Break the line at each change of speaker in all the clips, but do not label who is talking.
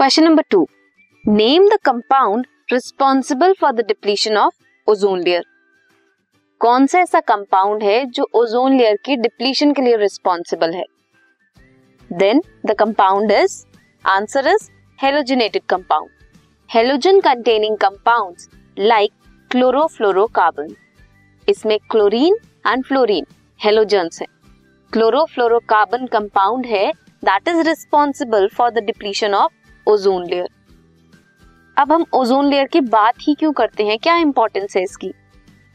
Question number two name the compound responsible for the depletion of ozone layer कौन सा ऐसा compound है जो ओजोन लेयर की डिप्लीशन के लिए रिस्पॉन्सिबल है? Then the compound is answer is halogenated compound halogen containing compounds like chlorofluorocarbon इसमें क्लोरीन एंड फ्लोरीन हेलोजन्स हैं. क्लोरोफ्लोरोकार्बन कंपाउंड है that is responsible for the depletion of ozone layer अब हम ozone layer की बात ही क्यों करते हैं? क्या इंपॉर्टेंस है इसकी?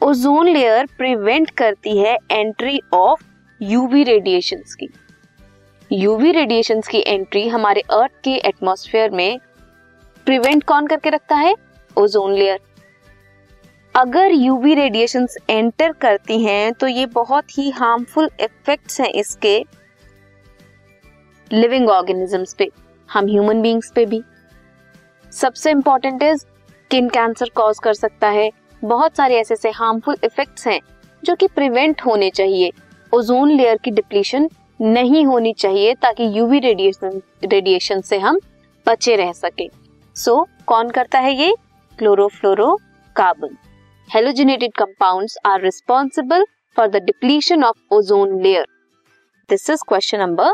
ओजोन लेयर प्रिवेंट करती है एंट्री ऑफ़ यूवी रेडिएशंस की। यूवी रेडिएशंस की एंट्री हमारे अर्थ के एटमॉस्फेयर में प्रिवेंट कौन करके रखता है? ओजोन लेयर अगर यूवी रेडिएशन एंटर करती हैं तो ये बहुत ही हार्मफुल इफेक्ट्स हैं इसके लिविंग ऑर्गेनिजम्स पे। हम ह्यूमन बींग्स पे भी। सबसे important is skin cancer cause कर सकता है। बहुत सारे ऐसे ऐसे हार्मफुल इफेक्ट्स हैं जो कि प्रिवेंट होने चाहिए। ओजोन लेयर की डिप्लीशन नहीं होनी चाहिए ताकि यूवी रेडिएशन रेडिएशन से हम बचे रह सके। सो so, कौन करता है ये? Chlorofluorocarbon halogenated compounds are responsible for the depletion of ozone layer this is question number